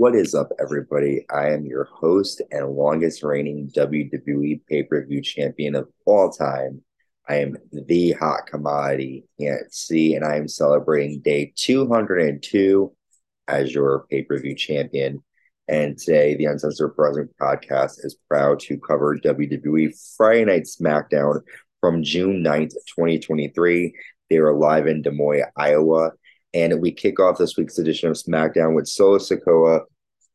What is up, everybody? I am your host and longest reigning WWE pay per view champion of all time. I am the hot commodity, can't see, and I am celebrating day 202 as your pay per view champion. And today, the Uncensored Wrestling Podcast is proud to cover WWE Friday Night SmackDown from June 9th, 2023. They are live in Des Moines, Iowa. And we kick off this week's edition of SmackDown with Solo Sikoa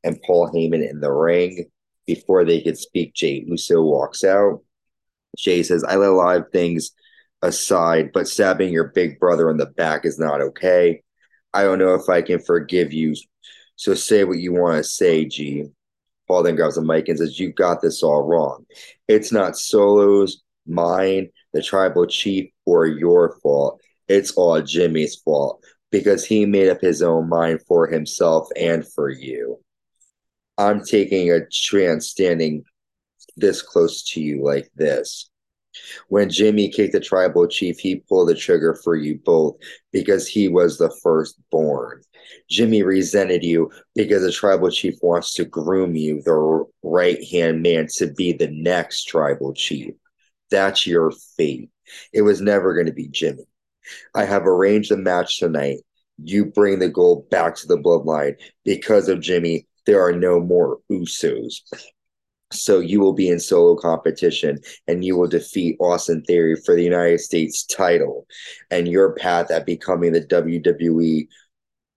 and Paul Heyman in the ring. Before they could speak, Jey Uso walks out. Jey says, I let a lot of things aside, but stabbing your big brother in the back is not okay. I don't know if I can forgive you. So say what you want to say, G. Paul then grabs the mic and says, You got this all wrong. It's not Solo's, mine, the tribal chief, or your fault. It's all Jimmy's fault because he made up his own mind for himself and for you. I'm taking a chance standing this close to you like this. When Jimmy kicked the tribal chief, he pulled the trigger for you both because he was the firstborn. Jimmy resented you because the tribal chief wants to groom you, the right hand man, to be the next tribal chief. That's your fate. It was never going to be Jimmy. I have arranged a match tonight. You bring the gold back to the bloodline. Because of Jimmy, there are no more Usos. So you will be in solo competition and you will defeat Austin Theory for the United States title. And your path at becoming the WWE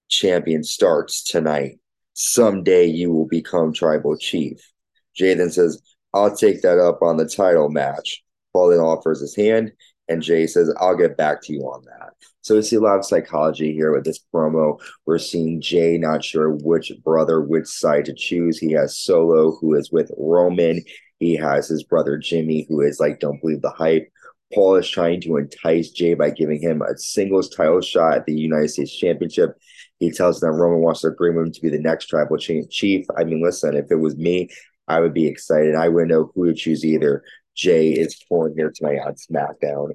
champion starts tonight. Someday you will become tribal chief. Jey then says, I'll take that up on the title match. Paul then offers his hand, and Jey says, I'll get back to you on that. So we see a lot of psychology here with this promo. We're seeing Jey not sure which brother, which side to choose. He has Solo, who is with Roman. He has his brother Jimmy, who is like, don't believe the hype. Paul is trying to entice Jey by giving him a singles title shot at the United States Championship. He tells them Roman wants to agree with him to be the next tribal chief. I mean, listen, if it was me, I would be excited. I wouldn't know who to choose either. Jey is pulling here tonight on SmackDown.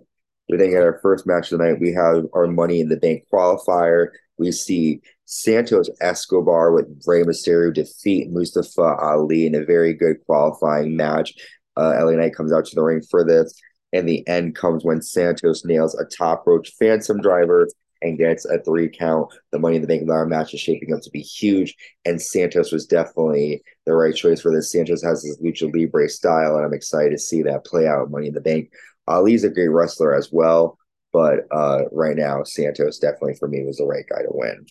We then get our first match tonight. We have our Money in the Bank qualifier. We see Santos Escobar with Rey Mysterio defeat Mustafa Ali in a very good qualifying match. Uh, LA Knight comes out to the ring for this. And the end comes when Santos nails a top rope phantom driver and gets a three count. The Money in the Bank ladder match is shaping up to be huge, and Santos was definitely the right choice for this. Santos has his lucha libre style, and I'm excited to see that play out. Money in the Bank. Ali's a great wrestler as well, but uh, right now Santos definitely for me was the right guy to win.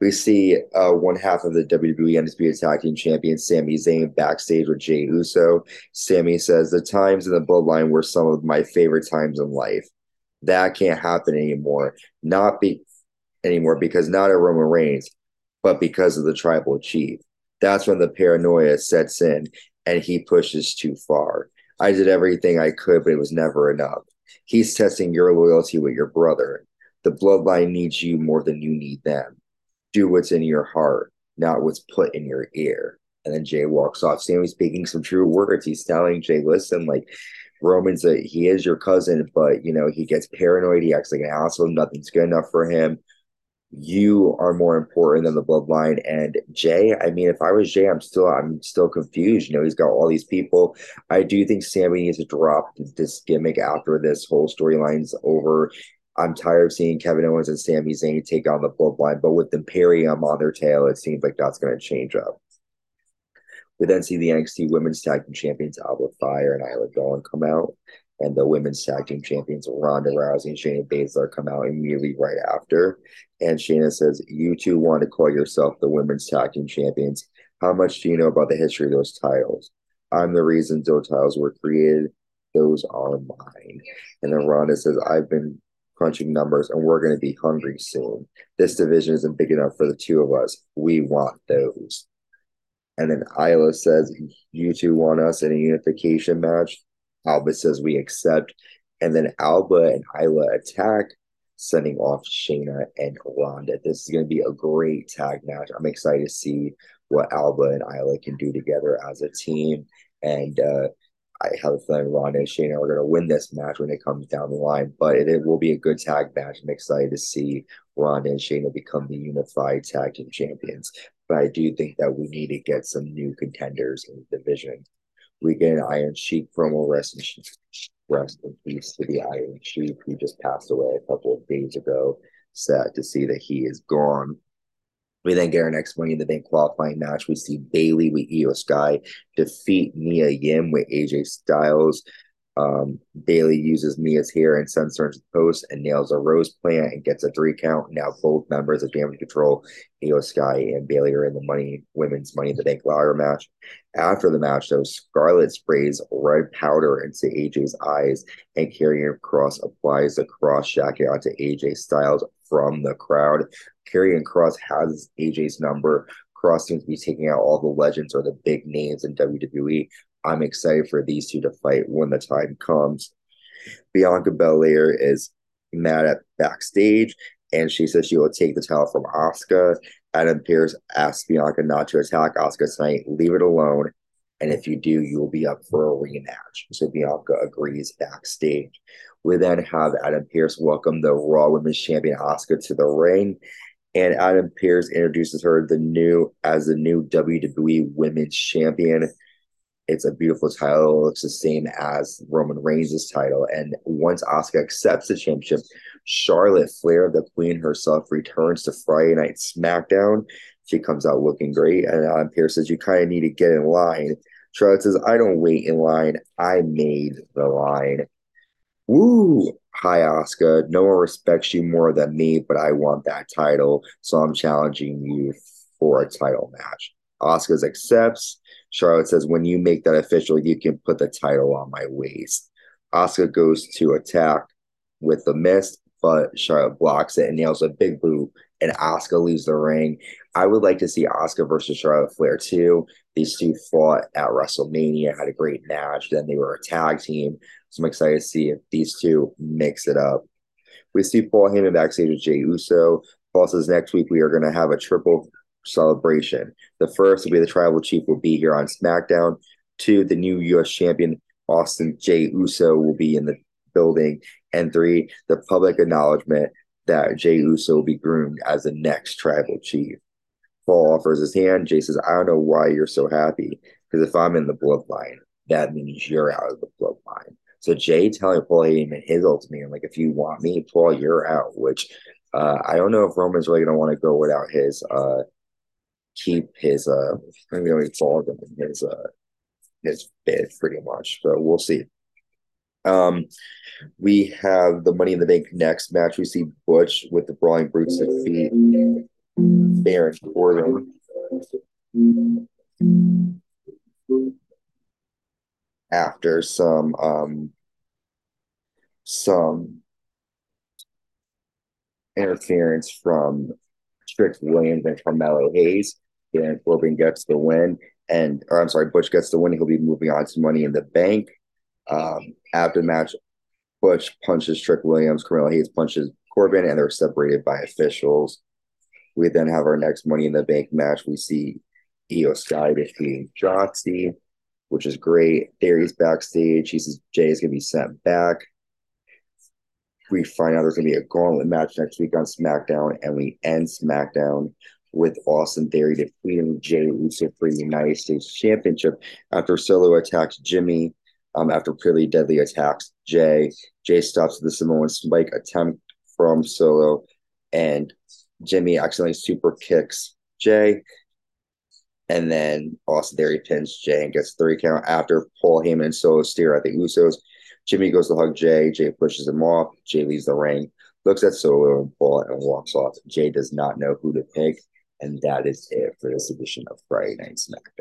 We see uh, one half of the WWE Undisputed Tag Team Champion Sami Zayn backstage with Jey Uso. Sami says the times in the Bloodline were some of my favorite times in life that can't happen anymore. Not be anymore because not a Roman Reigns, but because of the tribal chief. That's when the paranoia sets in and he pushes too far. I did everything I could, but it was never enough. He's testing your loyalty with your brother. The bloodline needs you more than you need them. Do what's in your heart, not what's put in your ear. And then Jey walks off. Sami's speaking some true words. He's telling Jey, listen, like Roman's a he is your cousin, but you know, he gets paranoid, he acts like an asshole, nothing's good enough for him. You are more important than the bloodline. And Jey, I mean, if I was Jey, I'm still I'm still confused. You know, he's got all these people. I do think Sami needs to drop this gimmick after this whole storyline's over. I'm tired of seeing Kevin Owens and Sami Zayn take on the bloodline, but with Imperium on their tail, it seems like that's going to change up. We then see the NXT Women's Tag Team Champions Alba Fyre and Isla Dawn come out, and the Women's Tag Team Champions Ronda Rousey and Shayna Baszler come out immediately right after. And Shayna says, "You two want to call yourself the Women's Tag Team Champions? How much do you know about the history of those titles? I'm the reason those titles were created. Those are mine." And then Ronda says, "I've been." crunching numbers and we're going to be hungry soon. This division isn't big enough for the two of us. We want those. And then Isla says, You two want us in a unification match. Alba says, We accept. And then Alba and Isla attack, sending off Shayna and Ronda. This is going to be a great tag match. I'm excited to see what Alba and Isla can do together as a team. And uh, I have a feeling Ron and Shayna are going to win this match when it comes down the line, but it, it will be a good tag match. I'm excited to see Ron and Shayna become the unified tag team champions. But I do think that we need to get some new contenders in the division. We get an Iron Sheik promo wrestling. Rest in peace to the Iron Sheik who just passed away a couple of days ago. Sad to see that he is gone. We then get our next Money in the Bank qualifying match. We see Bayley with Iyo Sky defeat Mia Yim with AJ Styles. Um, Bayley uses Mia's hair and sends her into the post and nails a rose plant and gets a three count. Now both members of Damage Control, Iyo Sky and Bayley, are in the money women's Money in the Bank ladder match. After the match, though, Scarlett sprays red powder into AJ's eyes and Karrion Kross applies the Kross Jacket onto AJ Styles from the crowd. Karrion Kross has AJ's number. Kross seems to be taking out all the legends or the big names in WWE. I'm excited for these two to fight when the time comes. Bianca Belair is mad at backstage, and she says she will take the title from Asuka. Adam Pearce asks Bianca not to attack Asuka tonight. Leave it alone. And if you do, you will be up for a rematch. So Bianca agrees backstage. We then have Adam Pearce welcome the Raw Women's Champion Asuka to the ring. And Adam Pearce introduces her the new as the new WWE Women's Champion. It's a beautiful title. It looks the same as Roman Reigns' title. And once Asuka accepts the championship, Charlotte Flair, the queen herself, returns to Friday Night SmackDown. She comes out looking great. And Adam Pearce says, You kind of need to get in line. Charlotte says, I don't wait in line. I made the line. Woo! Hi, Asuka. No one respects you more than me, but I want that title. So I'm challenging you for a title match. Asuka accepts. Charlotte says, when you make that official, you can put the title on my waist. Asuka goes to attack with the mist, but Charlotte blocks it and nails a big boot, and Asuka leaves the ring. I would like to see Asuka versus Charlotte Flair too. These two fought at WrestleMania, had a great match. Then they were a tag team. So I'm excited to see if these two mix it up. We see Paul Heyman backstage with Jey Uso. Paul says next week we are going to have a triple celebration. The first will be the tribal chief will be here on SmackDown. Two, the new U.S. champion Austin Jey Uso will be in the building. And three, the public acknowledgement that Jey Uso will be groomed as the next tribal chief. Paul offers his hand. Jey says, I don't know why you're so happy. Because if I'm in the bloodline, that means you're out of the bloodline. So Jey telling Paul Heyman his ultimatum, like if you want me, Paul, you're out. Which uh, I don't know if Roman's really gonna want to go without his uh, keep his uh, I'm gonna call him his uh, his bid pretty much. So we'll see. Um, we have the Money in the Bank next match. We see Butch with the Brawling Brutes defeat Baron Corbin. After some um some interference from Trick Williams and Carmelo Hayes, Baron Corbin gets the win, and or I'm sorry, Butch gets the win. He'll be moving on to Money in the Bank. Um, after the match, Butch punches Trick Williams, Carmelo Hayes punches Corbin, and they're separated by officials. We then have our next Money in the Bank match. We see Iyo Sky defeating Shotzi, which is great. Theory's backstage. He says Jey is going to be sent back. We find out there's going to be a gauntlet match next week on SmackDown, and we end SmackDown with Austin Theory defeating Jey Uso for the United States Championship after Solo attacks Jimmy. Um, after Pretty Deadly attacks Jey, Jey stops the Samoan Spike attempt from Solo, and Jimmy accidentally super kicks Jey. And then Austin Theory pins Jey and gets three count after Paul Heyman and Solo steer at the Usos. Jimmy goes to hug Jey. Jey pushes him off. Jey leaves the ring, looks at Solo and Paul, and walks off. Jey does not know who to pick. And that is it for this edition of Friday Night SmackDown.